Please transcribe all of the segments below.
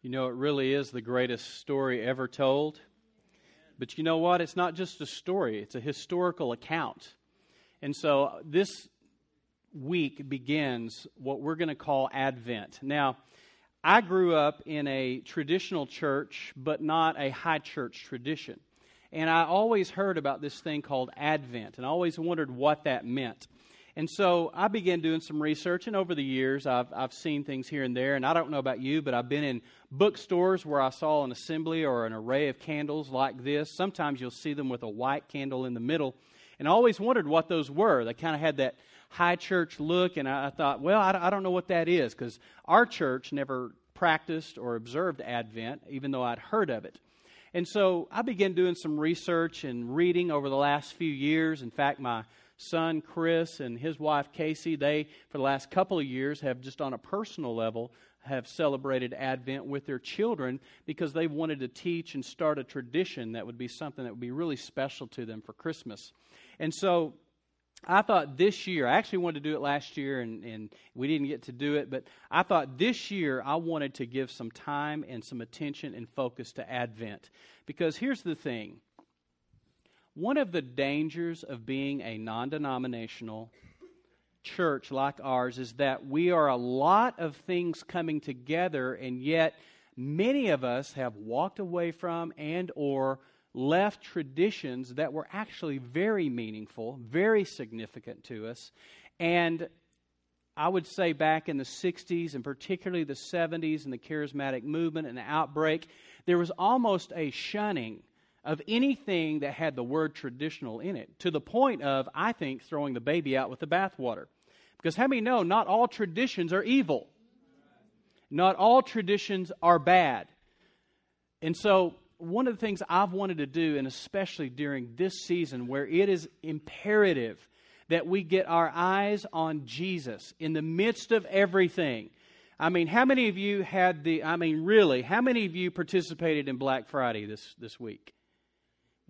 You know, it really is the greatest story ever told. But you know what? It's not just a story, it's a historical account. And so this week begins what we're going to call Advent. Now, I grew up in a traditional church, but not a high church tradition. And I always heard about this thing called Advent and I always wondered what that meant. And so I began doing some research, and over the years, I've, I've seen things here and there. And I don't know about you, but I've been in bookstores where I saw an assembly or an array of candles like this. Sometimes you'll see them with a white candle in the middle. And I always wondered what those were. They kind of had that high church look, and I, I thought, well, I, I don't know what that is because our church never practiced or observed Advent, even though I'd heard of it. And so I began doing some research and reading over the last few years. In fact, my son Chris and his wife Casey, they, for the last couple of years, have just on a personal level, have celebrated Advent with their children because they wanted to teach and start a tradition that would be something that would be really special to them for Christmas. And so I thought this year, I actually wanted to do it last year and, and we didn't get to do it, but I thought this year I wanted to give some time and some attention and focus to Advent. Because here's the thing one of the dangers of being a non denominational church like ours is that we are a lot of things coming together and yet many of us have walked away from and or left traditions that were actually very meaningful, very significant to us. And I would say back in the 60s and particularly the 70s and the charismatic movement and the outbreak, there was almost a shunning of anything that had the word traditional in it, to the point of, I think, throwing the baby out with the bathwater. Because how many know not all traditions are evil? Not all traditions are bad. And so, one of the things I've wanted to do, and especially during this season where it is imperative that we get our eyes on Jesus in the midst of everything. I mean, how many of you had the, I mean, really, how many of you participated in Black Friday this, this week?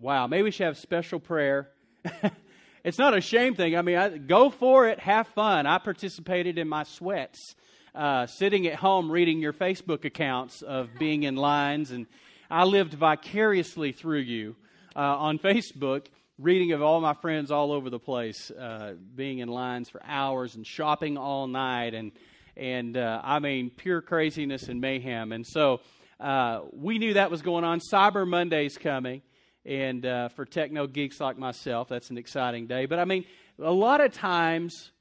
Wow, maybe we should have special prayer. it's not a shame thing. I mean, I, go for it, have fun. I participated in my sweats, uh, sitting at home reading your Facebook accounts of being in lines, and I lived vicariously through you uh, on Facebook, reading of all my friends all over the place, uh, being in lines for hours and shopping all night, and and uh, I mean pure craziness and mayhem. And so uh, we knew that was going on. Cyber Monday's coming. And uh, for techno geeks like myself, that's an exciting day. But I mean, a lot of times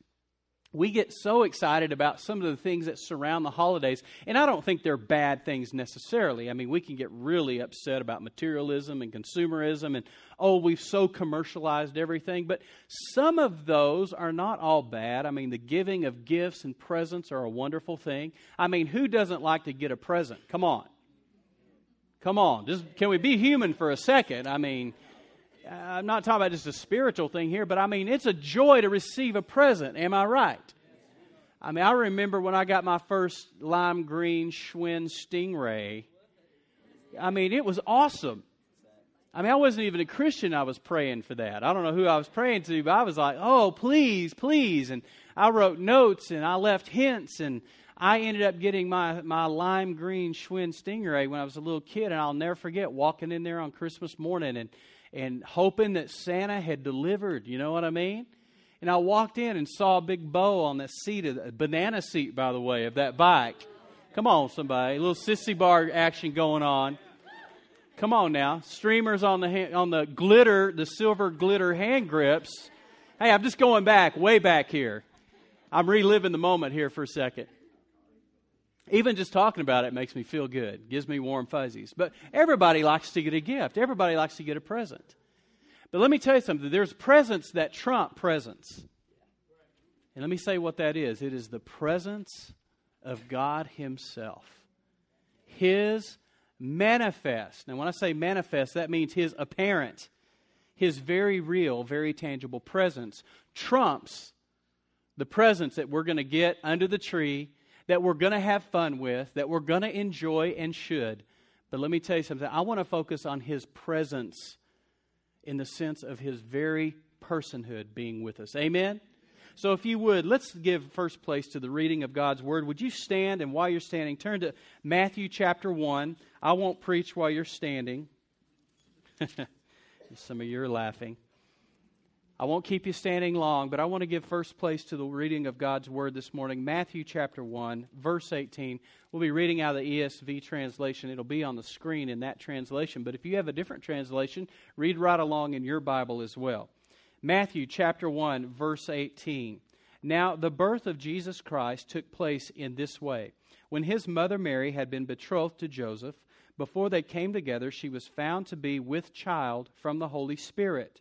we get so excited about some of the things that surround the holidays, and I don't think they're bad things necessarily. I mean, we can get really upset about materialism and consumerism, and oh, we've so commercialized everything. But some of those are not all bad. I mean, the giving of gifts and presents are a wonderful thing. I mean, who doesn't like to get a present? Come on. Come on, just can we be human for a second? I mean, I'm not talking about just a spiritual thing here, but I mean, it's a joy to receive a present. Am I right? I mean, I remember when I got my first lime green Schwinn Stingray. I mean, it was awesome. I mean, I wasn't even a Christian. I was praying for that. I don't know who I was praying to, but I was like, oh, please, please. And I wrote notes and I left hints and I ended up getting my, my lime green Schwinn Stingray when I was a little kid, and I'll never forget walking in there on Christmas morning and, and hoping that Santa had delivered. You know what I mean? And I walked in and saw a big bow on that seat, a banana seat, by the way, of that bike. Come on, somebody. A little sissy bar action going on. Come on now. Streamers on the, hand, on the glitter, the silver glitter hand grips. Hey, I'm just going back, way back here. I'm reliving the moment here for a second. Even just talking about it makes me feel good, gives me warm fuzzies. But everybody likes to get a gift, everybody likes to get a present. But let me tell you something there's presents that trump presents. And let me say what that is it is the presence of God Himself. His manifest. Now, when I say manifest, that means His apparent, His very real, very tangible presence trumps the presents that we're going to get under the tree that we're going to have fun with, that we're going to enjoy and should. But let me tell you something. I want to focus on his presence in the sense of his very personhood being with us. Amen? So, if you would, let's give first place to the reading of God's Word. Would you stand? And while you're standing, turn to Matthew chapter 1. I won't preach while you're standing. Some of you are laughing. I won't keep you standing long, but I want to give first place to the reading of God's Word this morning. Matthew chapter 1, verse 18. We'll be reading out of the ESV translation. It'll be on the screen in that translation, but if you have a different translation, read right along in your Bible as well. Matthew chapter 1, verse 18. Now, the birth of Jesus Christ took place in this way. When his mother Mary had been betrothed to Joseph, before they came together, she was found to be with child from the Holy Spirit.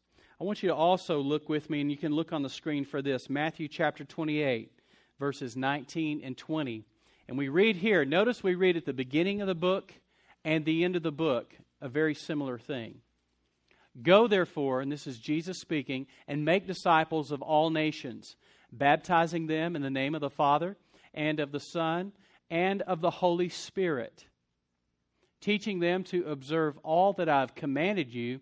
I want you to also look with me, and you can look on the screen for this Matthew chapter 28, verses 19 and 20. And we read here, notice we read at the beginning of the book and the end of the book a very similar thing. Go, therefore, and this is Jesus speaking, and make disciples of all nations, baptizing them in the name of the Father, and of the Son, and of the Holy Spirit, teaching them to observe all that I've commanded you.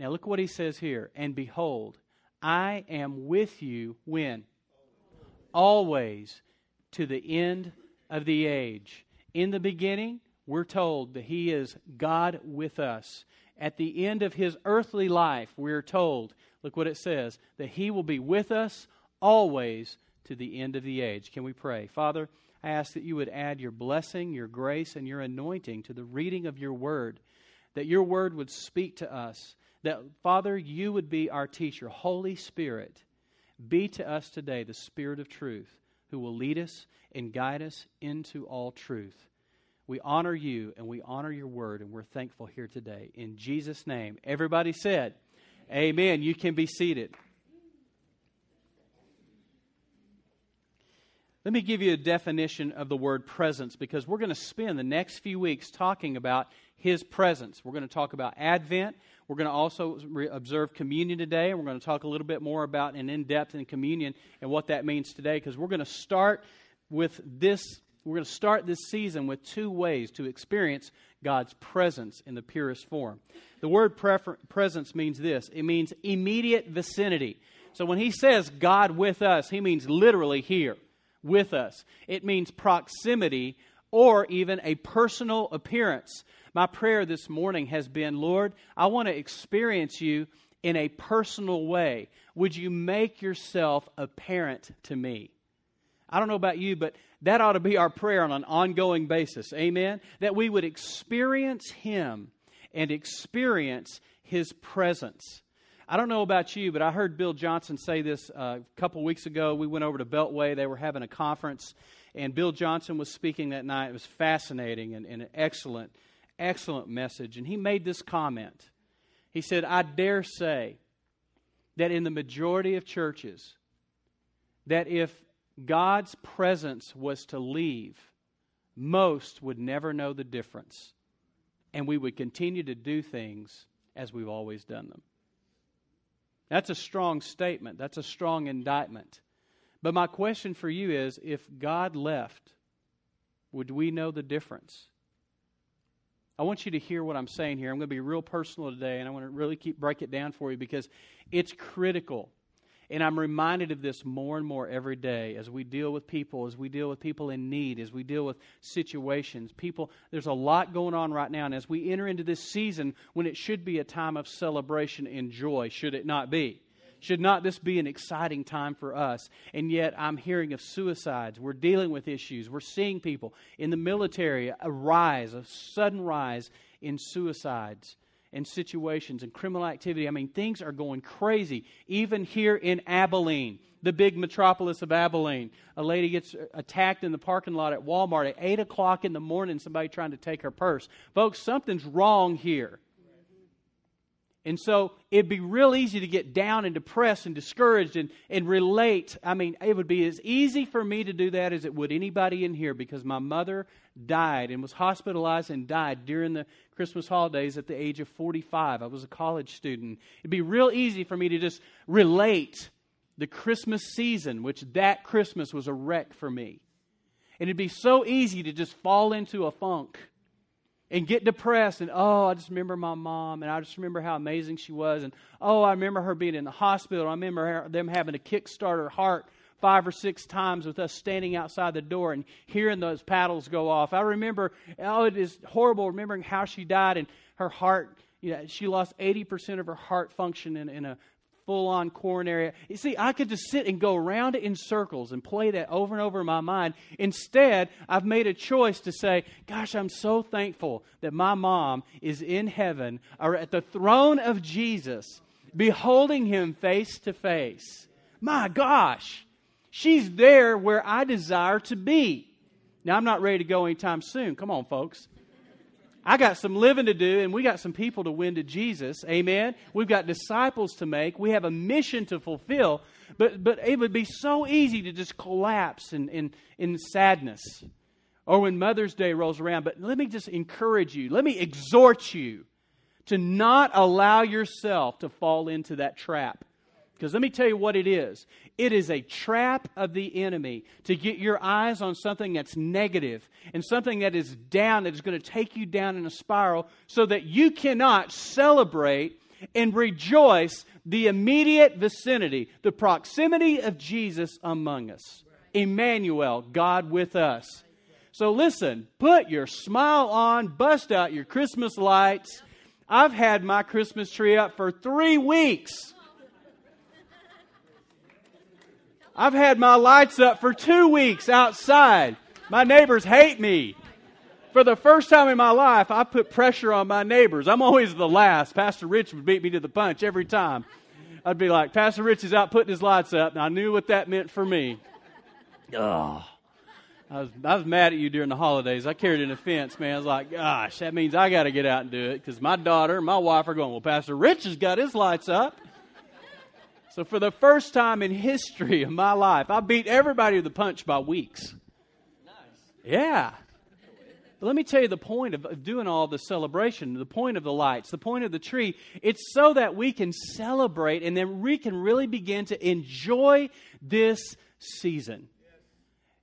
Now, look what he says here. And behold, I am with you when? Always to the end of the age. In the beginning, we're told that he is God with us at the end of his earthly life, we're told, look what it says, that he will be with us always to the end of the age. Can we pray? Father, I ask that you would add your blessing, your grace, and your anointing to the reading of your word, that your word would speak to us, that, Father, you would be our teacher. Holy Spirit, be to us today the Spirit of truth who will lead us and guide us into all truth. We honor you and we honor your word, and we're thankful here today. In Jesus' name, everybody said, Amen. You can be seated. Let me give you a definition of the word presence because we're going to spend the next few weeks talking about His presence. We're going to talk about Advent. We're going to also re- observe communion today, and we're going to talk a little bit more about an in depth in communion and what that means today because we're going to start with this we're going to start this season with two ways to experience God's presence in the purest form. The word prefer- presence means this it means immediate vicinity. So when he says God with us, he means literally here with us. It means proximity or even a personal appearance. My prayer this morning has been Lord, I want to experience you in a personal way. Would you make yourself apparent to me? I don't know about you, but that ought to be our prayer on an ongoing basis. Amen? That we would experience Him and experience His presence. I don't know about you, but I heard Bill Johnson say this uh, a couple weeks ago. We went over to Beltway, they were having a conference, and Bill Johnson was speaking that night. It was fascinating and, and an excellent, excellent message. And he made this comment. He said, I dare say that in the majority of churches, that if God's presence was to leave, most would never know the difference. And we would continue to do things as we've always done them. That's a strong statement. That's a strong indictment. But my question for you is if God left, would we know the difference? I want you to hear what I'm saying here. I'm going to be real personal today, and I want to really keep break it down for you because it's critical and I'm reminded of this more and more every day as we deal with people, as we deal with people in need, as we deal with situations. People, there's a lot going on right now. And as we enter into this season when it should be a time of celebration and joy, should it not be? Should not this be an exciting time for us? And yet, I'm hearing of suicides. We're dealing with issues. We're seeing people in the military a rise, a sudden rise in suicides and situations and criminal activity. I mean, things are going crazy. Even here in Abilene, the big metropolis of Abilene, a lady gets attacked in the parking lot at Walmart at 8 o'clock in the morning, somebody trying to take her purse. Folks, something's wrong here. And so it'd be real easy to get down and depressed and discouraged and, and relate. I mean, it would be as easy for me to do that as it would anybody in here because my mother died and was hospitalized and died during the Christmas holidays at the age of 45. I was a college student. It'd be real easy for me to just relate the Christmas season, which that Christmas was a wreck for me. And it'd be so easy to just fall into a funk and get depressed and oh i just remember my mom and i just remember how amazing she was and oh i remember her being in the hospital. I remember her, them having to kickstart her heart five or six times with us standing outside the door and hearing those paddles go off. I remember oh it is horrible remembering how she died and her heart you know, she lost 80% of her heart function in, in a full on coronary. You see, I could just sit and go around in circles and play that over and over in my mind. Instead, I've made a choice to say, Gosh, I'm so thankful that my mom is in heaven or at the throne of Jesus, beholding him face to face. My gosh, she's there where I desire to be. Now, I'm not ready to go anytime soon. Come on, folks. I got some living to do, and we got some people to win to Jesus. Amen. We've got disciples to make. We have a mission to fulfill. But, but it would be so easy to just collapse in, in, in sadness or when Mother's Day rolls around. But let me just encourage you, let me exhort you to not allow yourself to fall into that trap. Because let me tell you what it is it is a trap of the enemy to get your eyes on something that's negative and something that is down, that is going to take you down in a spiral, so that you cannot celebrate and rejoice the immediate vicinity, the proximity of Jesus among us. Emmanuel, God with us. So listen, put your smile on, bust out your Christmas lights. I've had my Christmas tree up for three weeks. I've had my lights up for two weeks outside. My neighbors hate me. For the first time in my life, I put pressure on my neighbors. I'm always the last. Pastor Rich would beat me to the punch every time. I'd be like, Pastor Rich is out putting his lights up, and I knew what that meant for me. Oh, I was, I was mad at you during the holidays. I carried an offense, man. I was like, gosh, that means I got to get out and do it because my daughter and my wife are going, well, Pastor Rich has got his lights up. So, for the first time in history of my life, I beat everybody to the punch by weeks. Nice. Yeah. But let me tell you the point of, doing all the celebration, the point of the lights, the point of the tree. It's so that we can celebrate and then we can really begin to enjoy this season.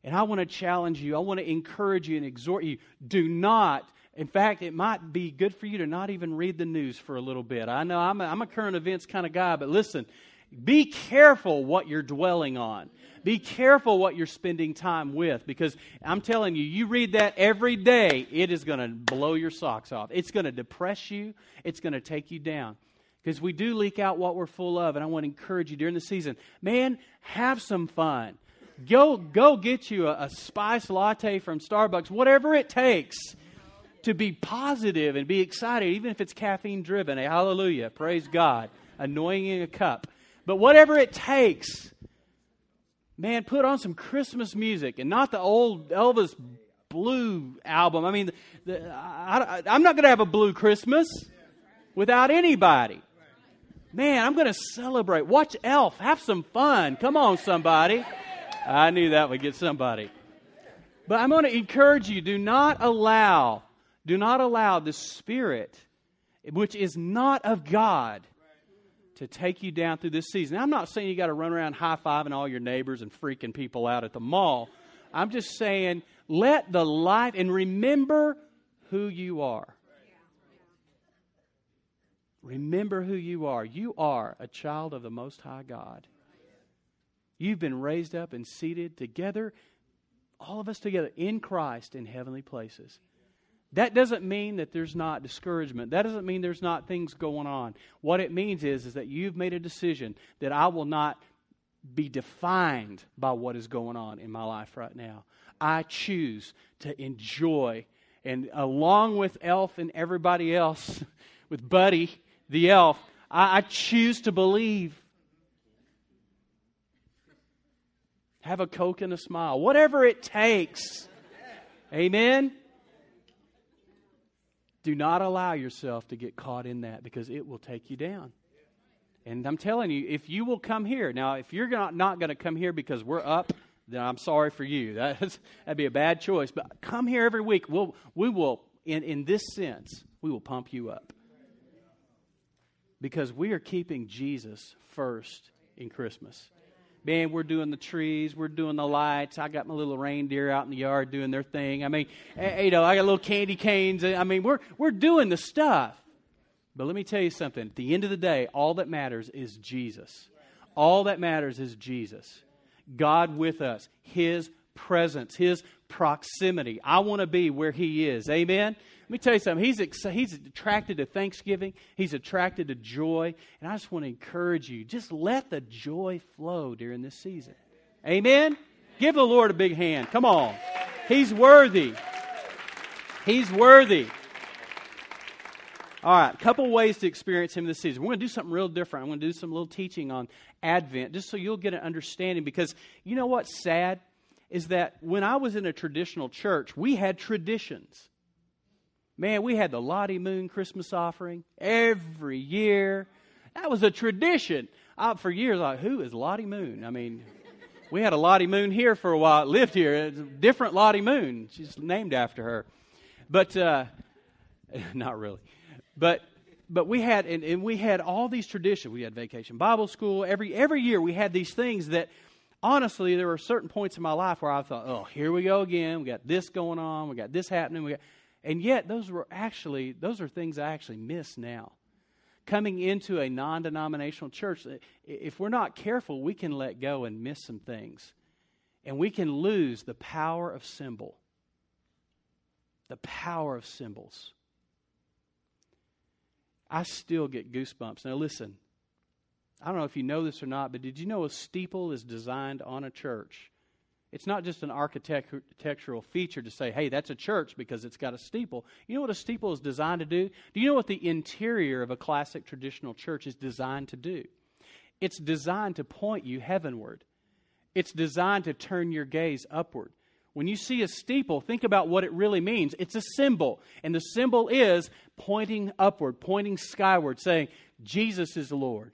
And I want to challenge you, I want to encourage you and exhort you do not in fact, it might be good for you to not even read the news for a little bit. I know I'm a, I'm a current events kind of guy, but listen, be careful what you're dwelling on. Be careful what you're spending time with because I'm telling you, you read that every day, it is going to blow your socks off. It's going to depress you, it's going to take you down. Because we do leak out what we're full of, and I want to encourage you during the season. Man, have some fun. Go, go get you a, a spice latte from Starbucks, whatever it takes to be positive and be excited, even if it's caffeine driven. hallelujah. Praise God. Anointing a cup. But whatever it takes, man, put on some Christmas music and not the old Elvis Blue album. I mean, the, I, am not going to have a blue Christmas without anybody. Man, I'm going to celebrate. Watch Elf. Have some fun. Come on, somebody. I knew that would get somebody. But I'm going to encourage you do not allow, do not allow the spirit, which is not of God, to take you down through this season. Now, I'm not saying you got to run around high fiving all your neighbors and freaking people out at the mall. I'm just saying let the life and remember who you are. Remember who you are. You are a child of the Most High God. You've been raised up and seated together, all of us together in Christ in heavenly places. That doesn't mean that there's not discouragement. That doesn't mean there's not things going on. What it means is, is that you've made a decision that I will not be defined by what is going on in my life right now. I choose to enjoy, and along with Elf and everybody else, with Buddy the elf, I, I choose to believe. Have a Coke and a smile, whatever it takes. Amen. Do not allow yourself to get caught in that because it will take you down. And I'm telling you, if you will come here, now, if you're not, not going to come here because we're up, then I'm sorry for you. That's, that'd be a bad choice. But come here every week. We'll, we will, in, in this sense, we will pump you up. Because we are keeping Jesus first in Christmas man, we're doing the trees, we're doing the lights. I got my little reindeer out in the yard doing their thing. I mean, eh, you know, I got little candy canes. I mean, we're we're doing the stuff. But let me tell you something. At the end of the day, all that matters is Jesus. All that matters is Jesus. God with us, His presence, His proximity. I want to be where He is. Amen? Let me tell you something. He's, he's attracted to thanksgiving, He's attracted to joy. And I just want to encourage you just let the joy flow during this season. Amen? Give the Lord a big hand. Come on. He's worthy. He's worthy. All right, a couple ways to experience Him this season. We're going to do something real different. I'm going to do some little teaching on Advent just so you'll get an understanding because you know what's sad? Is that when I was in a traditional church, we had traditions. Man, we had the Lottie Moon Christmas offering every year. That was a tradition. I, for years, like, who is Lottie Moon? I mean, we had a Lottie Moon here for a while, lived here. It's a different Lottie Moon. She's named after her. But, uh, not really. But, but we had, and, and we had all these traditions. We had vacation Bible school. Every, every year we had these things that, honestly, there were certain points in my life where I thought, oh, here we go again. We got this going on. We got this happening. We got, and yet, those were actually, those are things I actually miss now. Coming into a non denominational church, if we're not careful, we can let go and miss some things. And we can lose the power of symbol. The power of symbols. I still get goosebumps. Now, listen, I don't know if you know this or not, but did you know a steeple is designed on a church it's not just an architectural feature to say, hey, that's a church because it's got a steeple. You know what a steeple is designed to do? Do you know what the interior of a classic traditional church is designed to do? It's designed to point you heavenward, it's designed to turn your gaze upward. When you see a steeple, think about what it really means. It's a symbol, and the symbol is pointing upward, pointing skyward, saying, Jesus is Lord.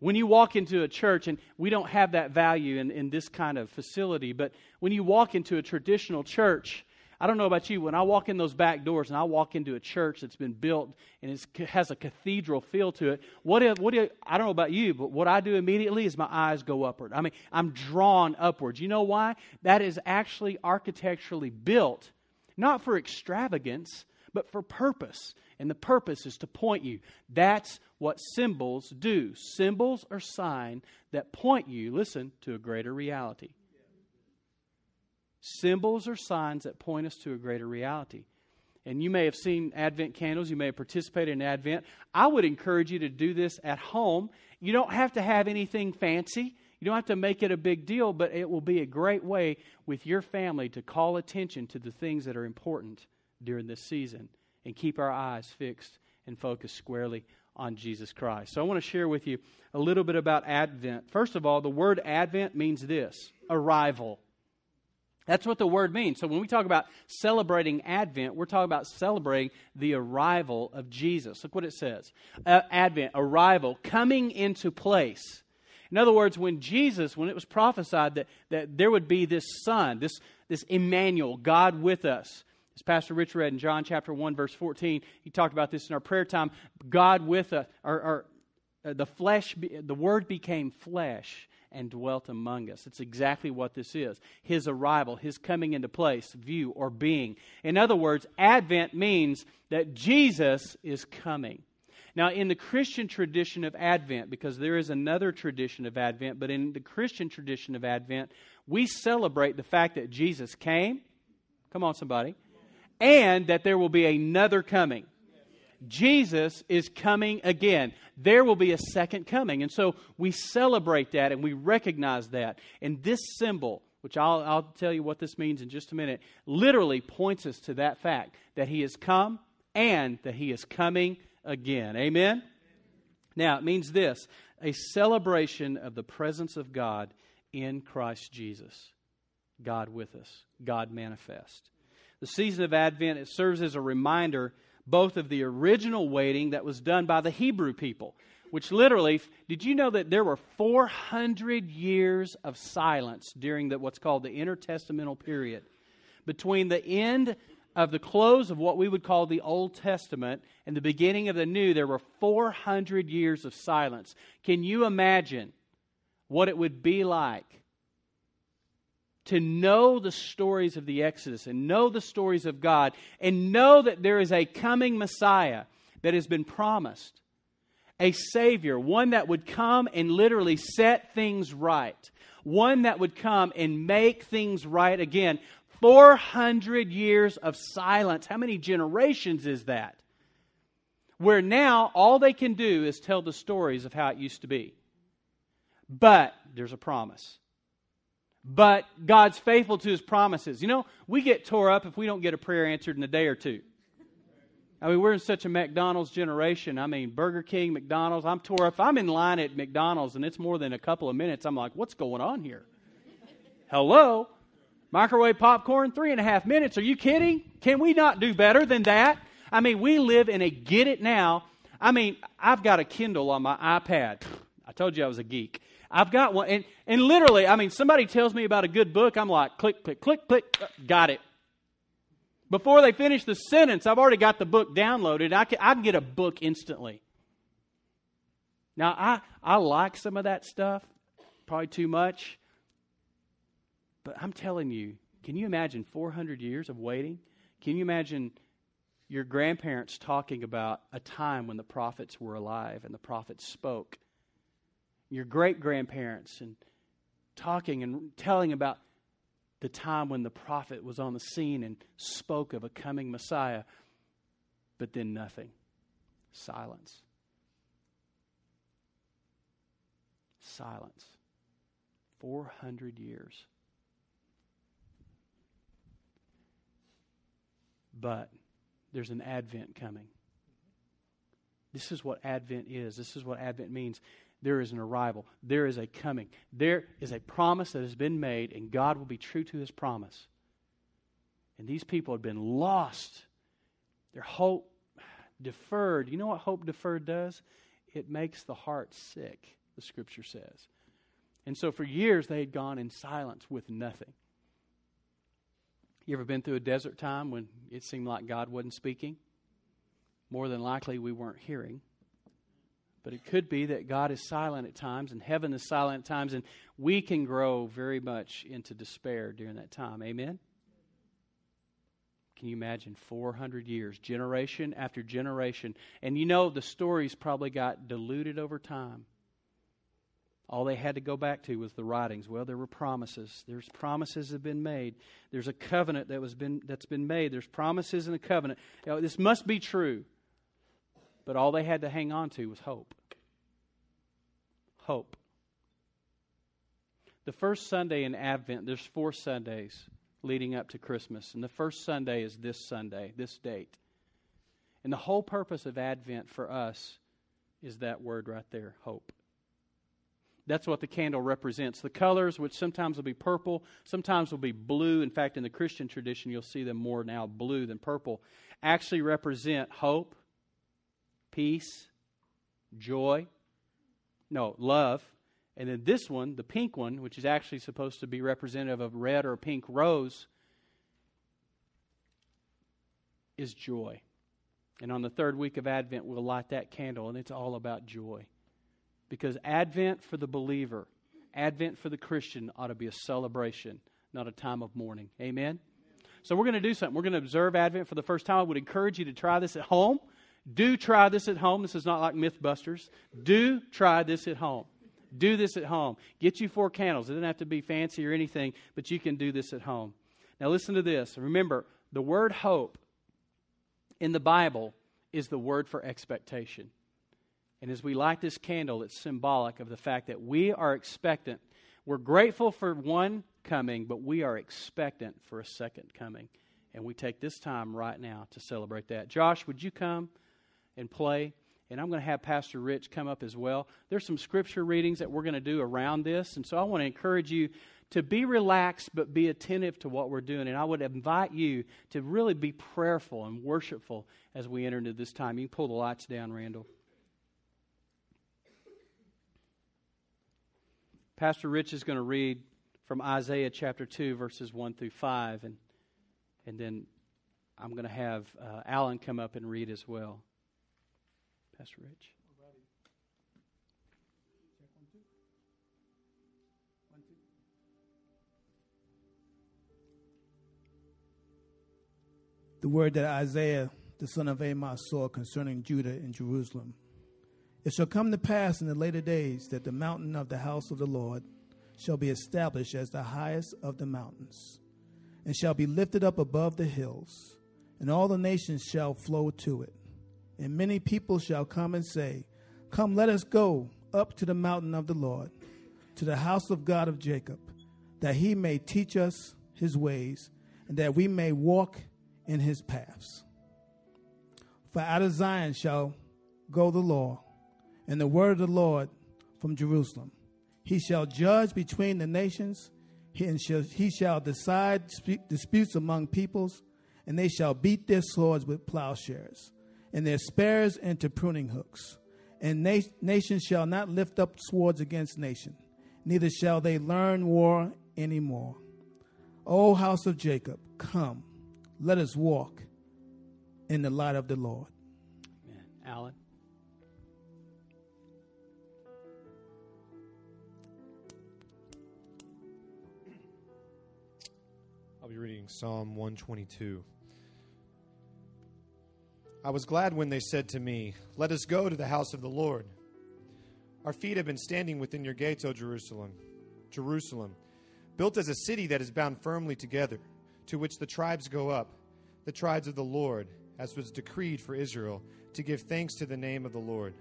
When you walk into a church, and we don't have that value in, in this kind of facility, but when you walk into a traditional church, I don't know about you, when I walk in those back doors and I walk into a church that's been built and it has a cathedral feel to it, what, if, what if, I don't know about you, but what I do immediately is my eyes go upward. I mean, I'm drawn upwards. You know why? That is actually architecturally built, not for extravagance, but for purpose. And the purpose is to point you. That's what symbols do. Symbols are signs that point you, listen, to a greater reality. Symbols are signs that point us to a greater reality. And you may have seen Advent candles, you may have participated in Advent. I would encourage you to do this at home. You don't have to have anything fancy. You don't have to make it a big deal, but it will be a great way with your family to call attention to the things that are important during this season and keep our eyes fixed and focused squarely on Jesus Christ. So I want to share with you a little bit about Advent. First of all, the word Advent means this arrival. That's what the word means. So when we talk about celebrating Advent, we're talking about celebrating the arrival of Jesus. Look what it says uh, Advent, arrival, coming into place. In other words, when Jesus, when it was prophesied that, that there would be this Son, this, this Emmanuel, God with us, as Pastor Rich read in John chapter 1, verse 14, he talked about this in our prayer time. God with us, or, uh, the flesh, the Word became flesh and dwelt among us. It's exactly what this is His arrival, His coming into place, view, or being. In other words, Advent means that Jesus is coming. Now, in the Christian tradition of Advent, because there is another tradition of Advent, but in the Christian tradition of Advent, we celebrate the fact that Jesus came. Come on, somebody and that there will be another coming. Jesus is coming again. There will be a second coming. And so we celebrate that and we recognize that. And this symbol, which I'll, I'll tell you what this means in just a minute, literally points us to that fact that He has come and that He is coming again. Amen? Now, it means this a celebration of the presence of God in Christ Jesus. God with us, God manifest. The season of Advent, it serves as a reminder both of the original waiting that was done by the Hebrew people, which literally, did you know that there were 400 years of silence during the, what's called the intertestamental period? Between the end of the close of what we would call the Old Testament and the beginning of the New, there were 400 years of silence. Can you imagine what it would be like to know the stories of the Exodus and know the stories of God and know that there is a coming Messiah that has been promised. A Savior, one that would come and literally set things right, one that would come and make things right again. 400 years of silence. How many generations is that? Where now all they can do is tell the stories of how it used to be. But there's a promise but God's faithful to his promises. You know, we get tore up if we don't get a prayer answered in a day or two. I mean, we're in such a McDonald's generation. I mean, Burger King, McDonald's. I'm tore up. I'm in line at McDonald's and it's more than a couple of minutes, I'm like, what's going on here? Hello? Microwave popcorn, three and a half minutes. Are you kidding? Can we not do better than that? I mean, we live in a get it now. I mean, I've got a Kindle on my iPad. I told you I was a geek. I've got one. And, and literally, I mean, somebody tells me about a good book, I'm like, click, click, click, click, uh, got it. Before they finish the sentence, I've already got the book downloaded. I can, I can get a book instantly. Now, I, I like some of that stuff, probably too much. But I'm telling you, can you imagine 400 years of waiting? Can you imagine your grandparents talking about a time when the prophets were alive and the prophets spoke? Your great grandparents and talking and telling about the time when the prophet was on the scene and spoke of a coming Messiah, but then nothing. Silence. Silence. 400 years. But there's an Advent coming. This is what Advent is. This is what Advent means there is an arrival, there is a coming, there is a promise that has been made, and God will be true to his promise. And these people had been lost, their hope deferred. You know what hope deferred does? It makes the heart sick, the scripture says. And so for years they had gone in silence with nothing. You ever been through a desert time when it seemed like God wasn't speaking? More than likely, we weren't hearing. But it could be that God is silent at times and heaven is silent at times, and we can grow very much into despair during that time. Amen? Can you imagine 400 years, generation after generation? And you know, the stories probably got diluted over time. All they had to go back to was the writings. Well, there were promises. There's promises that have been made. There's a covenant that was been that's been made. There's promises and a covenant. You know, this must be true. But all they had to hang on to was hope. Hope. The first Sunday in Advent, there's four Sundays leading up to Christmas. And the first Sunday is this Sunday, this date. And the whole purpose of Advent for us is that word right there hope. That's what the candle represents. The colors, which sometimes will be purple, sometimes will be blue. In fact, in the Christian tradition, you'll see them more now blue than purple, actually represent hope, peace, joy, no, love. And then this one, the pink one, which is actually supposed to be representative of red or pink rose, is joy. And on the third week of Advent, we'll light that candle, and it's all about joy. Because Advent for the believer, Advent for the Christian ought to be a celebration, not a time of mourning. Amen? So we're going to do something. We're going to observe Advent for the first time. I would encourage you to try this at home. Do try this at home. This is not like Mythbusters. Do try this at home. Do this at home. Get you four candles. It doesn't have to be fancy or anything, but you can do this at home. Now, listen to this. Remember, the word hope in the Bible is the word for expectation. And as we light this candle, it's symbolic of the fact that we are expectant. We're grateful for one coming, but we are expectant for a second coming. And we take this time right now to celebrate that. Josh, would you come and play? And I'm going to have Pastor Rich come up as well. There's some scripture readings that we're going to do around this. And so I want to encourage you to be relaxed but be attentive to what we're doing. And I would invite you to really be prayerful and worshipful as we enter into this time. You can pull the lights down, Randall. Pastor Rich is going to read from Isaiah chapter 2, verses 1 through 5, and, and then I'm going to have uh, Alan come up and read as well. Pastor Rich. The word that Isaiah, the son of Amos, saw concerning Judah and Jerusalem. It shall come to pass in the later days that the mountain of the house of the Lord shall be established as the highest of the mountains, and shall be lifted up above the hills, and all the nations shall flow to it. And many people shall come and say, Come, let us go up to the mountain of the Lord, to the house of God of Jacob, that he may teach us his ways, and that we may walk in his paths. For out of Zion shall go the law and the word of the Lord from Jerusalem. He shall judge between the nations, shall, he shall decide disputes among peoples, and they shall beat their swords with plowshares, and their spears into pruning hooks. And na- nation shall not lift up swords against nation, neither shall they learn war any more. O house of Jacob, come, let us walk in the light of the Lord. Amen. Alan. I'll be reading Psalm 122. I was glad when they said to me, Let us go to the house of the Lord. Our feet have been standing within your gates, O Jerusalem. Jerusalem, built as a city that is bound firmly together, to which the tribes go up, the tribes of the Lord, as was decreed for Israel, to give thanks to the name of the Lord.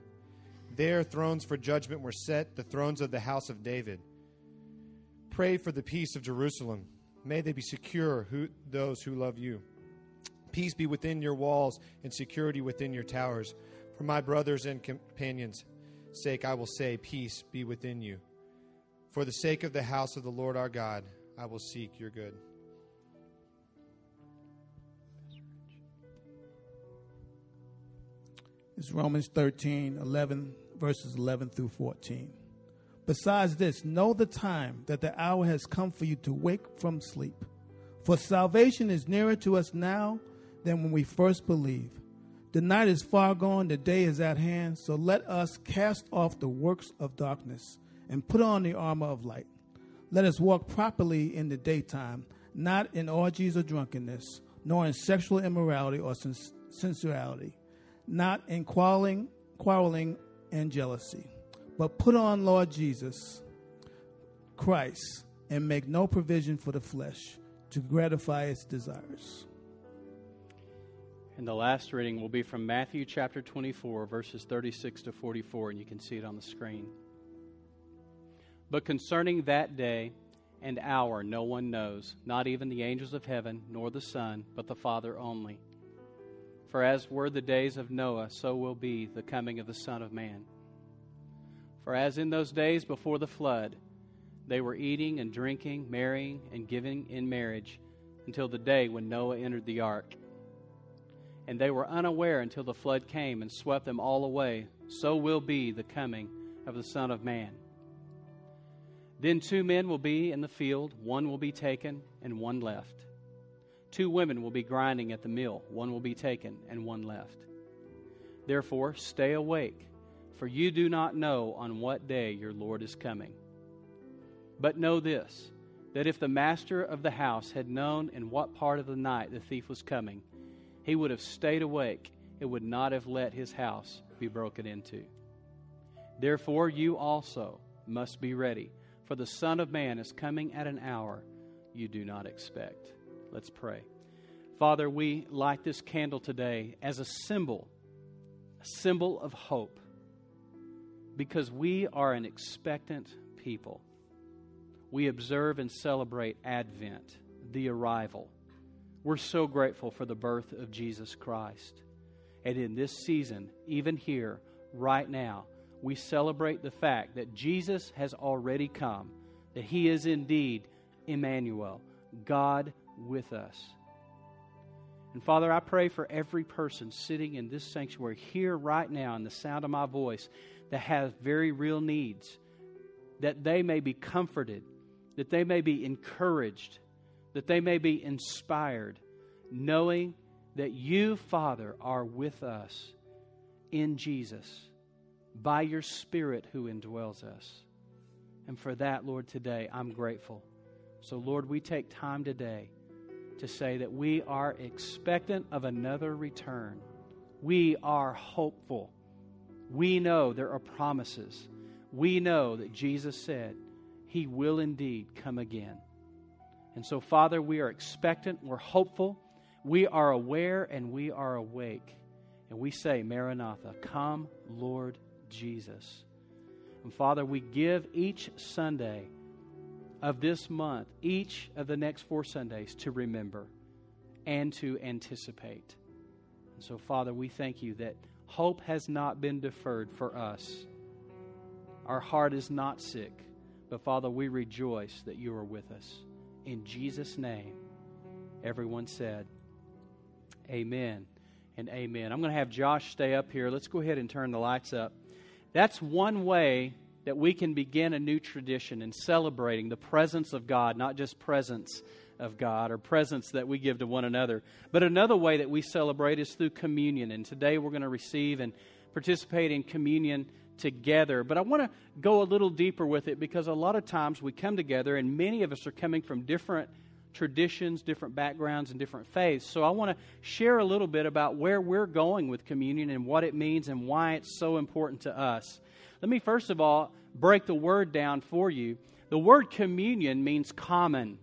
There thrones for judgment were set, the thrones of the house of David. Pray for the peace of Jerusalem. May they be secure, who, those who love you. Peace be within your walls and security within your towers. For my brothers and companions' sake, I will say, Peace be within you. For the sake of the house of the Lord our God, I will seek your good. It's Romans 13, 11, verses 11 through 14. Besides this, know the time that the hour has come for you to wake from sleep. For salvation is nearer to us now than when we first believe. The night is far gone, the day is at hand, so let us cast off the works of darkness and put on the armor of light. Let us walk properly in the daytime, not in orgies or drunkenness, nor in sexual immorality or sensuality, not in quarreling, quarreling and jealousy but put on Lord Jesus Christ and make no provision for the flesh to gratify its desires. And the last reading will be from Matthew chapter 24, verses 36 to 44, and you can see it on the screen. But concerning that day and hour, no one knows, not even the angels of heaven, nor the Son, but the Father only. For as were the days of Noah, so will be the coming of the Son of Man. For as in those days before the flood, they were eating and drinking, marrying and giving in marriage until the day when Noah entered the ark. And they were unaware until the flood came and swept them all away. So will be the coming of the Son of Man. Then two men will be in the field, one will be taken and one left. Two women will be grinding at the mill, one will be taken and one left. Therefore, stay awake for you do not know on what day your Lord is coming. But know this that if the master of the house had known in what part of the night the thief was coming, he would have stayed awake and would not have let his house be broken into. Therefore, you also must be ready, for the Son of Man is coming at an hour you do not expect. Let's pray. Father, we light this candle today as a symbol, a symbol of hope, because we are an expectant people. We observe and celebrate Advent, the arrival. We're so grateful for the birth of Jesus Christ. And in this season, even here, right now, we celebrate the fact that Jesus has already come, that he is indeed Emmanuel, God with us. And Father, I pray for every person sitting in this sanctuary here right now in the sound of my voice that has very real needs, that they may be comforted, that they may be encouraged, that they may be inspired, knowing that you, Father, are with us in Jesus by your Spirit who indwells us. And for that, Lord, today I'm grateful. So, Lord, we take time today to say that we are expectant of another return. We are hopeful. We know there are promises. We know that Jesus said he will indeed come again. And so, Father, we are expectant, we're hopeful, we are aware, and we are awake. And we say, Maranatha, come, Lord Jesus. And Father, we give each Sunday of this month, each of the next four Sundays, to remember and to anticipate. And so, Father, we thank you that hope has not been deferred for us. Our heart is not sick, but Father, we rejoice that you are with us. In Jesus' name, everyone said, Amen and amen. I'm going to have Josh stay up here. Let's go ahead and turn the lights up. That's one way that we can begin a new tradition in celebrating the presence of God, not just presence of God or presence that we give to one another. But another way that we celebrate is through communion. And today we're going to receive and participate in communion together. But I want to go a little deeper with it because a lot of times we come together and many of us are coming from different traditions, different backgrounds, and different faiths. So I want to share a little bit about where we're going with communion and what it means and why it's so important to us. Let me first of all break the word down for you. The word communion means common.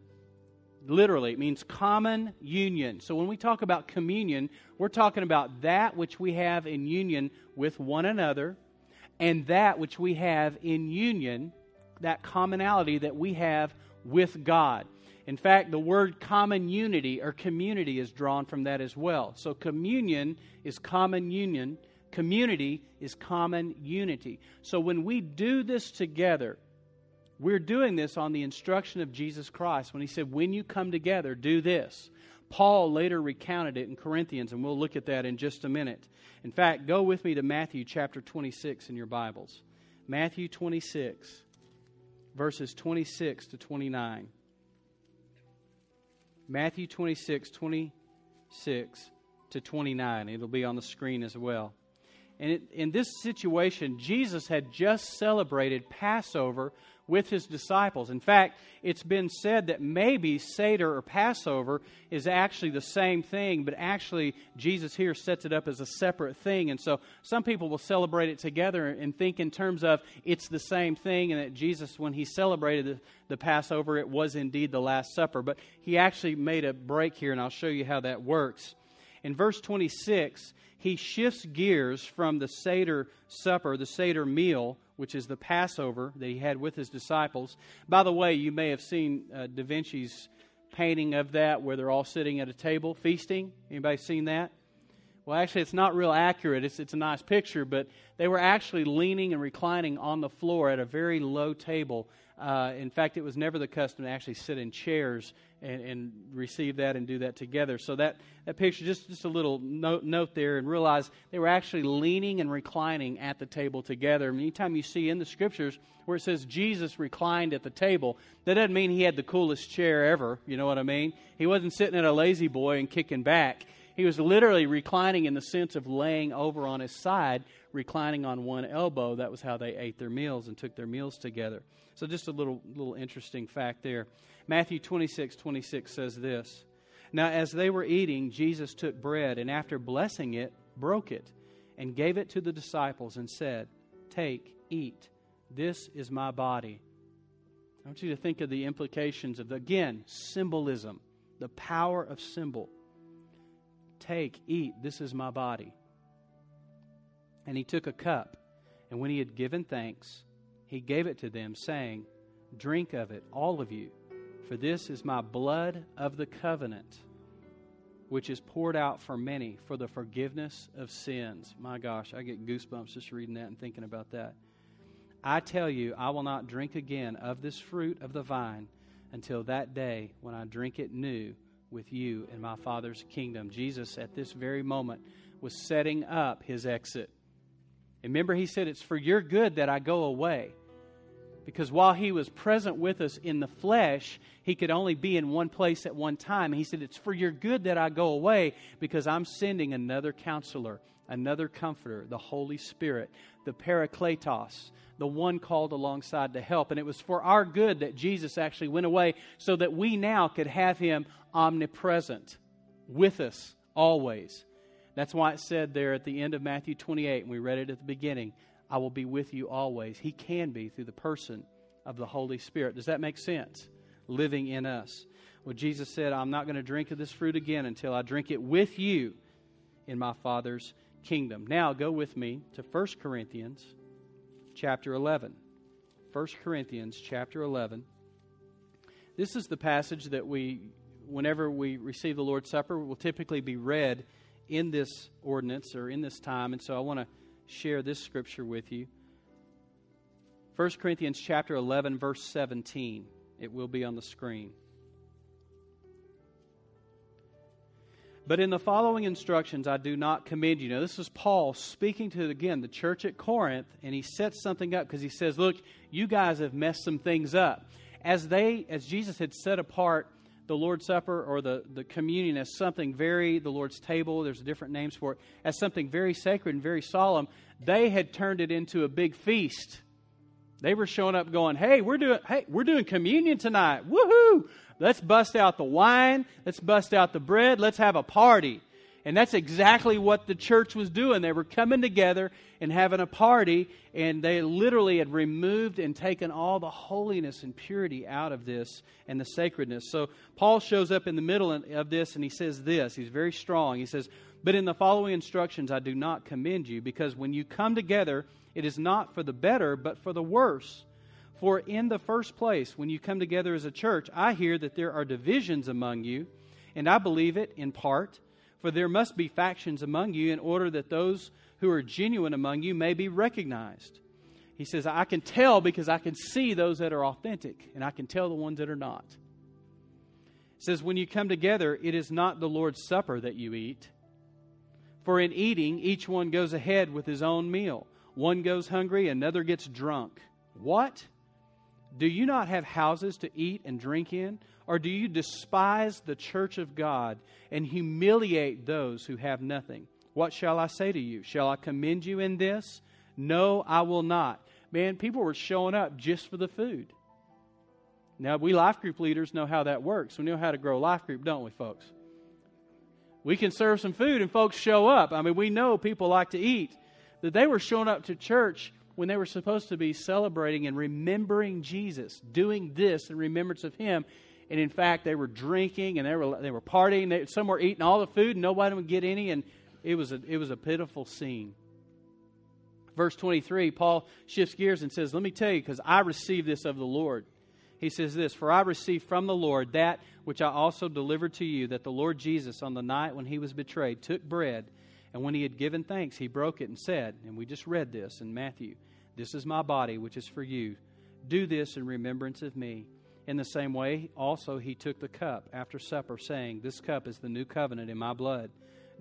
Literally, it means common union. So when we talk about communion, we're talking about that which we have in union with one another and that which we have in union, that commonality that we have with God. In fact, the word common unity or community is drawn from that as well. So communion is common union Community is common unity. So when we do this together, we're doing this on the instruction of Jesus Christ when he said, When you come together, do this. Paul later recounted it in Corinthians, and we'll look at that in just a minute. In fact, go with me to Matthew chapter 26 in your Bibles. Matthew 26, verses 26 to 29. Matthew 26, 26 to 29. It'll be on the screen as well. And in this situation, Jesus had just celebrated Passover with his disciples. In fact, it's been said that maybe Seder or Passover is actually the same thing, but actually Jesus here sets it up as a separate thing. And so some people will celebrate it together and think in terms of it's the same thing, and that Jesus, when he celebrated the, the Passover, it was indeed the Last Supper. But he actually made a break here, and I'll show you how that works. In verse 26, he shifts gears from the Seder supper, the Seder meal, which is the Passover that he had with his disciples. By the way, you may have seen uh, Da Vinci's painting of that where they're all sitting at a table feasting. Anybody seen that? Well, actually, it's not real accurate. It's, it's a nice picture, but they were actually leaning and reclining on the floor at a very low table. Uh, in fact, it was never the custom to actually sit in chairs and, and receive that and do that together. So that, that picture, just, just a little note, note there, and realize they were actually leaning and reclining at the table together. anytime you see in the scriptures where it says Jesus reclined at the table, that doesn't mean he had the coolest chair ever. You know what I mean? He wasn't sitting at a La-Z-Boy and kicking back. He was literally reclining in the sense of laying over on his side, reclining on one elbow. That was how they ate their meals and took their meals together. So just a little little interesting fact there. Matthew 26, 26 says this. Now as they were eating, Jesus took bread and after blessing it, broke it and gave it to the disciples and said, Take, eat. This is my body. I want you to think of the implications of, the, again, symbolism, the power of symbol. Take, eat, this is my body. And he took a cup, and when he had given thanks, he gave it to them, saying, Drink of it, all of you, for this is my blood of the covenant, which is poured out for many for the forgiveness of sins. My gosh, I get goosebumps just reading that and thinking about that. I tell you, I will not drink again of this fruit of the vine until that day when I drink it new with you in my Father's kingdom. Jesus, at this very moment, was setting up his exit. Remember, he said, It's for your good that I go away. Because while he was present with us in the flesh, he could only be in one place at one time. He said, It's for your good that I go away because I'm sending another counselor, another comforter, the Holy Spirit, the Parakletos, the one called alongside to help. And it was for our good that Jesus actually went away so that we now could have him omnipresent with us always. That's why it said there at the end of Matthew 28, and we read it at the beginning, I will be with you always. He can be through the person of the Holy Spirit. Does that make sense? Living in us. Well, Jesus said, I'm not going to drink of this fruit again until I drink it with you in my Father's kingdom. Now, go with me to 1 Corinthians chapter 11. 1 Corinthians chapter 11. This is the passage that we, whenever we receive the Lord's Supper, will typically be read in this ordinance or in this time. And so I want to share this scripture with you. 1 Corinthians chapter 11 verse 17. It will be on the screen. But in the following instructions, I do not commend you. Now, this is Paul speaking to, again, the church at Corinth, and he sets something up because he says, Look, you guys have messed some things up. As they, as Jesus had set apart the Lord's Supper or the, the communion as something very, the Lord's table, there's different names for it, as something very sacred and very solemn, they had turned it into a big feast. They were showing up going, Hey, we're doing hey, we're doing communion tonight. Woohoo! Let's bust out the wine. Let's bust out the bread. Let's have a party. And that's exactly what the church was doing. They were coming together and having a party, and they literally had removed and taken all the holiness and purity out of this and the sacredness. So Paul shows up in the middle of this and he says this. He's very strong. He says, But in the following instructions, I do not commend you, because when you come together, it is not for the better, but for the worse. For in the first place, when you come together as a church, I hear that there are divisions among you, and I believe it in part. For there must be factions among you in order that those who are genuine among you may be recognized. He says, I can tell because I can see those that are authentic, and I can tell the ones that are not. He says, When you come together, it is not the Lord's Supper that you eat. For in eating, each one goes ahead with his own meal. One goes hungry, another gets drunk. What? Do you not have houses to eat and drink in? Or do you despise the church of God and humiliate those who have nothing? What shall I say to you? Shall I commend you in this? No, I will not. Man, people were showing up just for the food. Now, we life group leaders know how that works. We know how to grow life group, don't we, folks? We can serve some food and folks show up. I mean, we know people like to eat. That they were showing up to church when they were supposed to be celebrating and remembering Jesus, doing this in remembrance of Him. And in fact, they were drinking and they were they were partying. They, some were eating all the food, and nobody would get any, and it was a it was a pitiful scene. Verse twenty three, Paul shifts gears and says, "Let me tell you, because I received this of the Lord." He says this, "For I received from the Lord that which I also delivered to you, that the Lord Jesus, on the night when he was betrayed, took bread." And when he had given thanks, he broke it and said, and we just read this in Matthew, This is my body, which is for you. Do this in remembrance of me. In the same way, also he took the cup after supper, saying, This cup is the new covenant in my blood.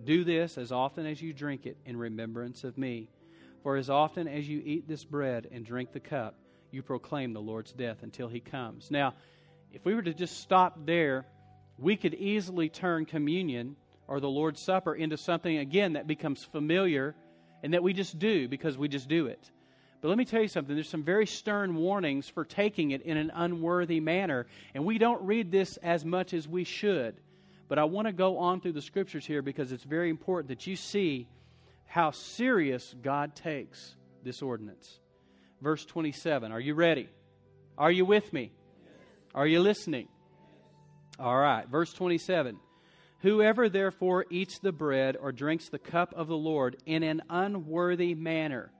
Do this as often as you drink it in remembrance of me. For as often as you eat this bread and drink the cup, you proclaim the Lord's death until he comes. Now, if we were to just stop there, we could easily turn communion or the Lord's Supper into something, again, that becomes familiar and that we just do because we just do it. But let me tell you something. There's some very stern warnings for taking it in an unworthy manner. And we don't read this as much as we should. But I want to go on through the scriptures here because it's very important that you see how serious God takes this ordinance. Verse 27. Are you ready? Are you with me? Are you listening? All right. Verse 27. Whoever therefore eats the bread or drinks the cup of the Lord in an unworthy manner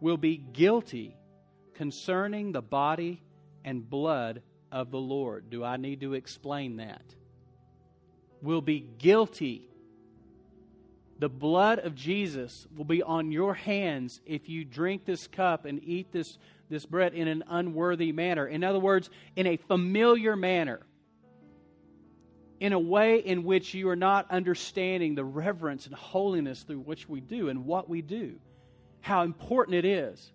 will be guilty concerning the body and blood of the Lord. Do I need to explain that? Will be guilty. The blood of Jesus will be on your hands if you drink this cup and eat this, this bread in an unworthy manner. In other words, in a familiar manner in a way in which you are not understanding the reverence and holiness through which we do and what we do, how important it is.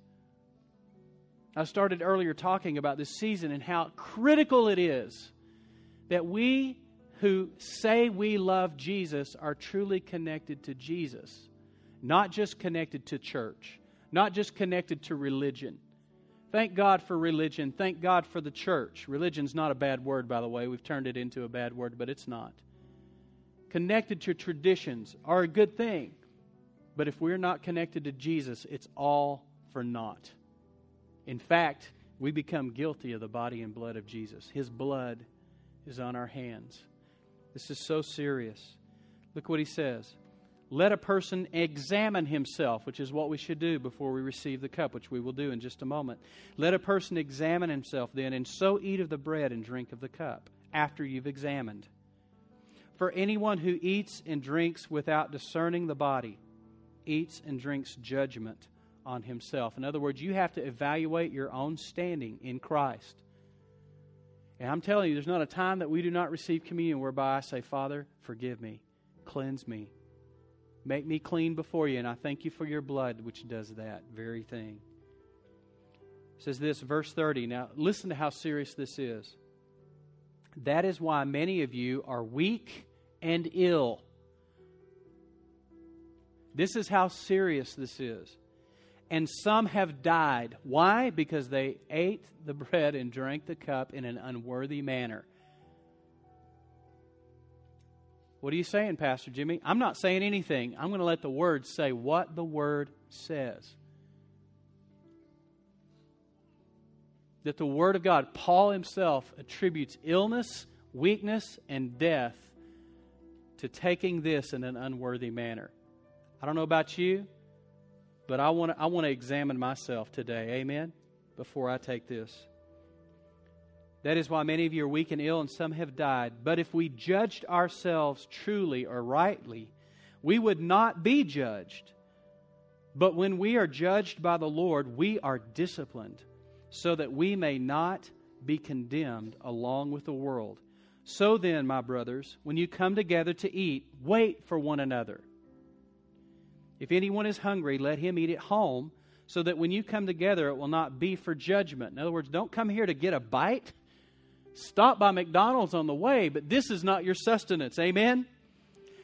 I started earlier talking about this season and how critical it is that we who say we love Jesus are truly connected to Jesus, not just connected to church, not just connected to religion Thank God for religion. Thank God for the church. Religion's not a bad word, by the way. We've turned it into a bad word, but it's not. Connected to traditions are a good thing. But if we're not connected to Jesus, it's all for naught. In fact, we become guilty of the body and blood of Jesus. His blood is on our hands. This is so serious. Look what he says let a person examine himself, which is what we should do before we receive the cup, which we will do in just a moment. Let a person examine himself then, and so eat of the bread and drink of the cup after you've examined. For anyone who eats and drinks without discerning the body eats and drinks judgment on himself. In other words, you have to evaluate your own standing in Christ. And I'm telling you, there's not a time that we do not receive communion whereby I say, Father, forgive me, cleanse me, Make me clean before you, and I thank you for your blood, which does that very thing. It says this, verse 30. Now, listen to how serious this is. That is why many of you are weak and ill. This is how serious this is. And some have died. Why? Because they ate the bread and drank the cup in an unworthy manner. What are you saying, Pastor Jimmy? I'm not saying anything. I'm going to let the Word say what the Word says. That the Word of God, Paul himself attributes illness, weakness, and death to taking this in an unworthy manner. I don't know about you, but I want to, I want to examine myself today. Amen? Before I take this. That is why many of you are weak and ill, and some have died. But if we judged ourselves truly or rightly, we would not be judged. But when we are judged by the Lord, we are disciplined, so that we may not be condemned along with the world. So then, my brothers, when you come together to eat, wait for one another. If anyone is hungry, let him eat at home, so that when you come together, it will not be for judgment. In other words, don't come here to get a bite Stop by McDonald's on the way, but this is not your sustenance. Amen?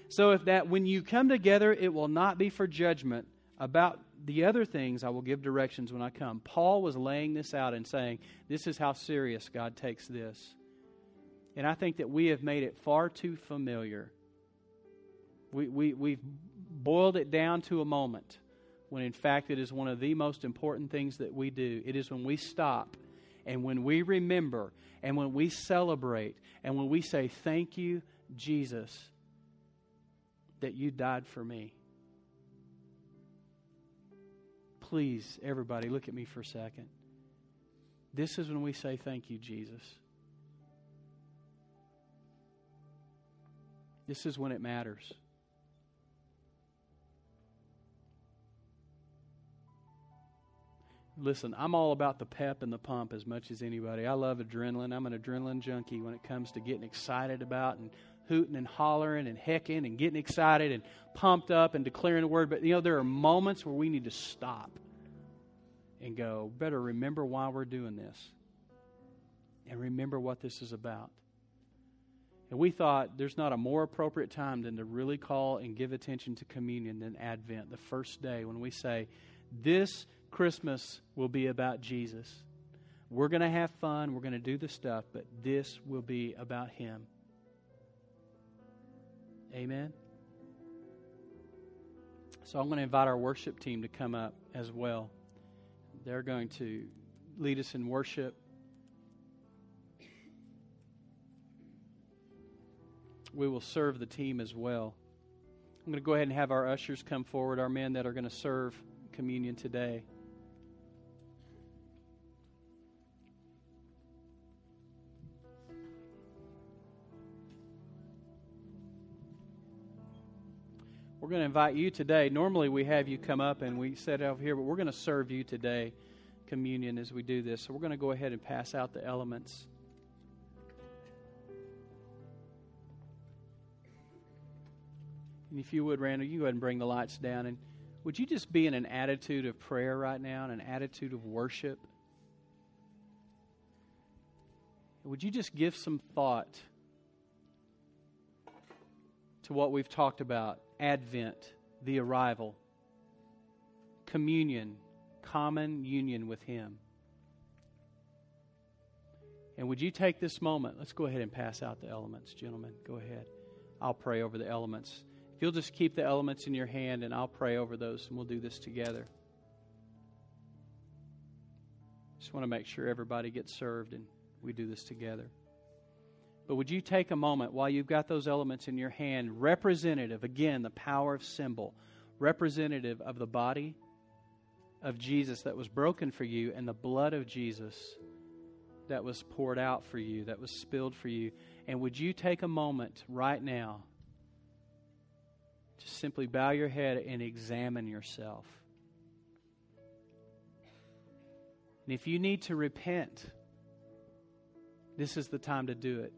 So, if that when you come together, it will not be for judgment. About the other things, I will give directions when I come. Paul was laying this out and saying, This is how serious God takes this. And I think that we have made it far too familiar. We, we, we've boiled it down to a moment when, in fact, it is one of the most important things that we do. It is when we stop and when we remember and when we celebrate and when we say, Thank you, Jesus, that you died for me. Please, everybody, look at me for a second. This is when we say, Thank you, Jesus. This is when it matters. Listen, I'm all about the pep and the pump as much as anybody. I love adrenaline. I'm an adrenaline junkie when it comes to getting excited about and hooting and hollering and hecking and getting excited and pumped up and declaring the word. But, you know, there are moments where we need to stop and go, better remember why we're doing this and remember what this is about. And we thought there's not a more appropriate time than to really call and give attention to communion than Advent, the first day when we say, This Christmas will be about Jesus. We're going to have fun, we're going to do the stuff, but this will be about Him. Amen. So I'm going to invite our worship team to come up as well. They're going to lead us in worship. we will serve the team as well. I'm going to go ahead and have our ushers come forward, our men that are going to serve communion today. We're going to invite you today. Normally, we have you come up and we set out here, but we're going to serve you today communion as we do this. So, we're going to go ahead and pass out the elements. And if you would, Randall, you go ahead and bring the lights down. And would you just be in an attitude of prayer right now, and an attitude of worship? Would you just give some thought to what we've talked about Advent, the arrival, communion, common union with Him. And would you take this moment? Let's go ahead and pass out the elements, gentlemen. Go ahead. I'll pray over the elements. If you'll just keep the elements in your hand, and I'll pray over those, and we'll do this together. Just want to make sure everybody gets served, and we do this together. But would you take a moment while you've got those elements in your hand, representative, again, the power of symbol, representative of the body of Jesus that was broken for you and the blood of Jesus that was poured out for you, that was spilled for you. And would you take a moment right now to simply bow your head and examine yourself? And if you need to repent, this is the time to do it.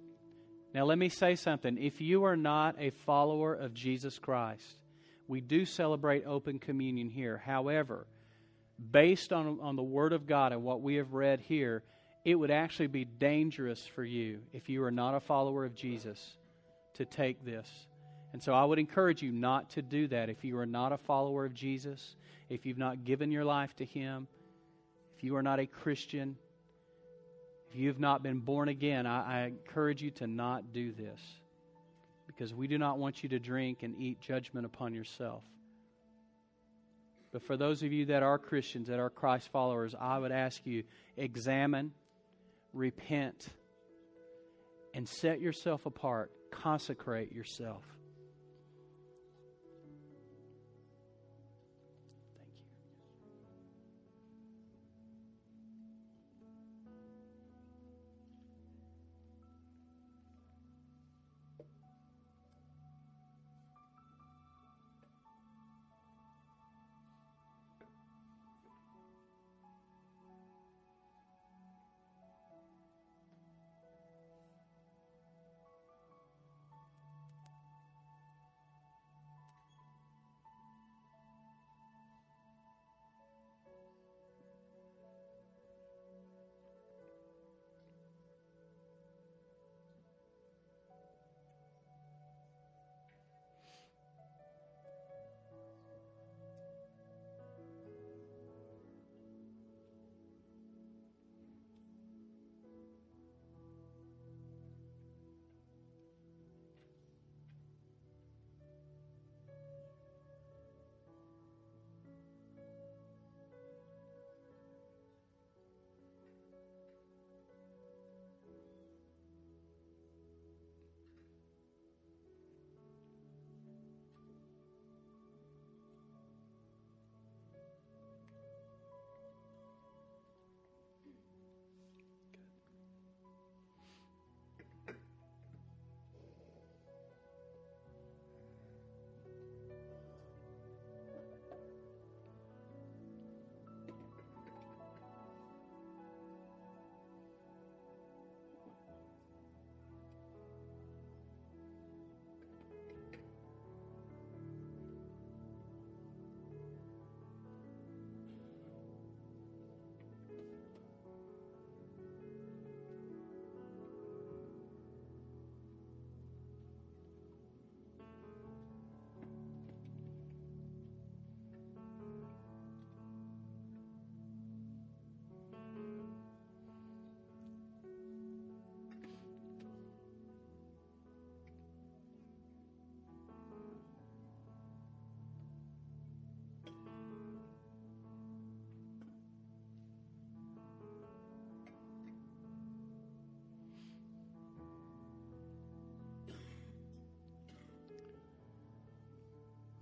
Now, let me say something. If you are not a follower of Jesus Christ, we do celebrate open communion here. However, based on, on the Word of God and what we have read here, it would actually be dangerous for you if you are not a follower of Jesus to take this. And so I would encourage you not to do that. If you are not a follower of Jesus, if you've not given your life to Him, if you are not a Christian, if you have not been born again, I, I encourage you to not do this because we do not want you to drink and eat judgment upon yourself. But for those of you that are Christians, that are Christ followers, I would ask you examine, repent, and set yourself apart. Consecrate yourself.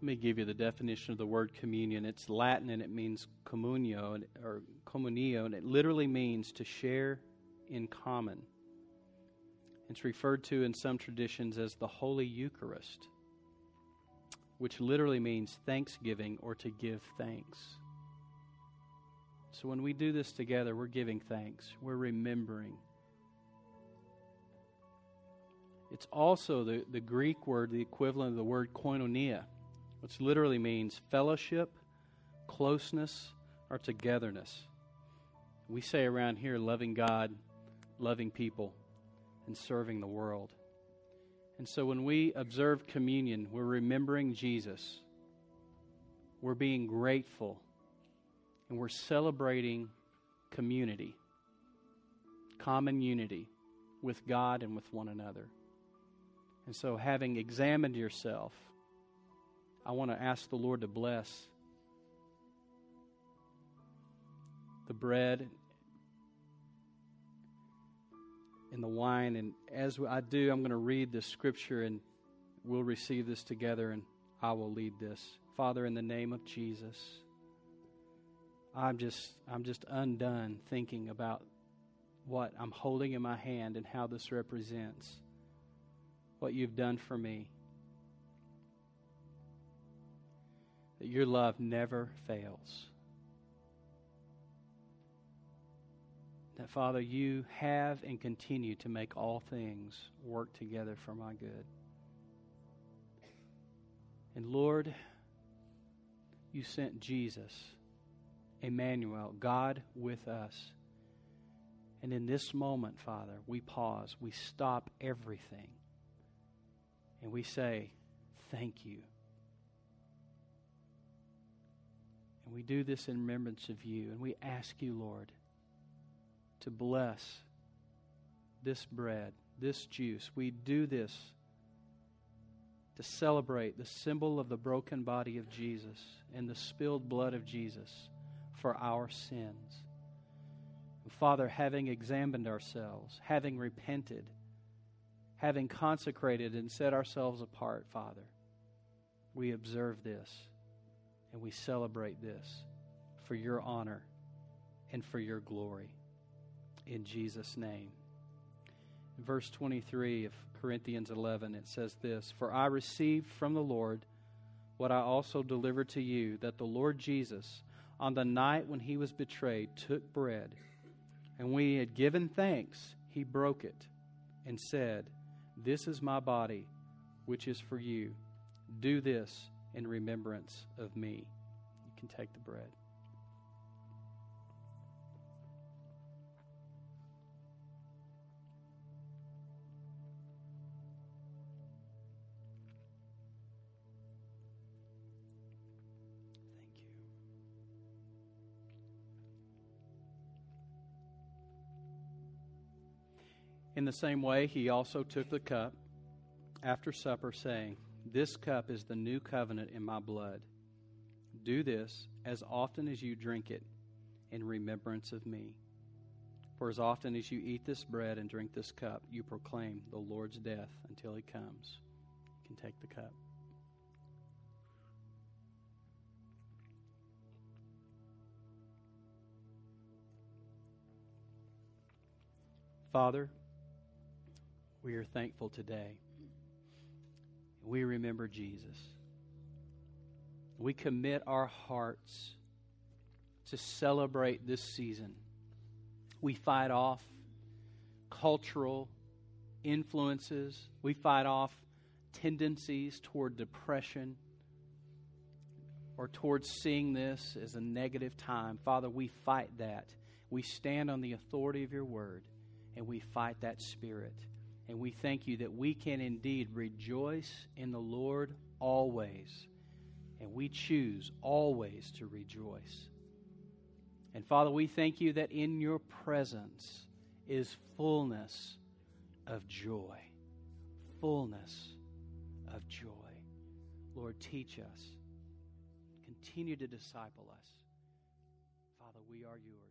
Me give you the definition of the word communion. It's Latin and it means communio or communio, and it literally means to share in common. It's referred to in some traditions as the Holy Eucharist, which literally means thanksgiving or to give thanks. So when we do this together, we're giving thanks, we're remembering. It's also the, the Greek word, the equivalent of the word koinonia, which literally means fellowship, closeness, or togetherness. We say around here loving God, loving people, and serving the world. And so when we observe communion, we're remembering Jesus. We're being grateful. And we're celebrating community, common unity with God and with one another. And so, having examined yourself, I want to ask the Lord to bless the bread and the wine. And as I do, I'm going to read the scripture and we'll receive this together and I will lead this. Father, in the name of Jesus, I'm just I'm just undone thinking about what I'm holding in my hand and how this represents what you've done for me. That your love never fails. That, Father, you have and continue to make all things work together for my good. And Lord, you sent Jesus, Emmanuel, God with us. And in this moment, Father, we pause, we stop everything, and we say, Thank you. And we do this in remembrance of you. And we ask you, Lord, to bless this bread, this juice. We do this to celebrate the symbol of the broken body of Jesus and the spilled blood of Jesus for our sins. Father, having examined ourselves, having repented, having consecrated and set ourselves apart, Father, we observe this and we celebrate this for your honor and for your glory. In Jesus' name. Verse 23 of Corinthians 11, it says this For I received from the Lord what I also delivered to you, that the Lord Jesus, on the night when he was betrayed, took bread, and when he had given thanks, he broke it, and said, This is my body, which is for you. Do this in remembrance of me. You can take the bread. Thank you. In the same way, he also took the cup after supper, saying, This cup is the new covenant in my blood. Do this as often as you drink it in remembrance of me. For as often as you eat this bread and drink this cup, you proclaim the Lord's death until he comes. You can take the cup. Father, we are thankful today. We remember Jesus. We commit our hearts to celebrate this season. We fight off cultural influences, we fight off tendencies toward depression or towards seeing this as a negative time. Father, we fight that. We stand on the authority of your word and we fight that spirit. And we thank you that we can indeed rejoice in the Lord always. And we choose always to rejoice. And Father, we thank you that in your presence is fullness of joy. Fullness of joy. Lord, teach us. Continue to disciple us. Father, we are yours.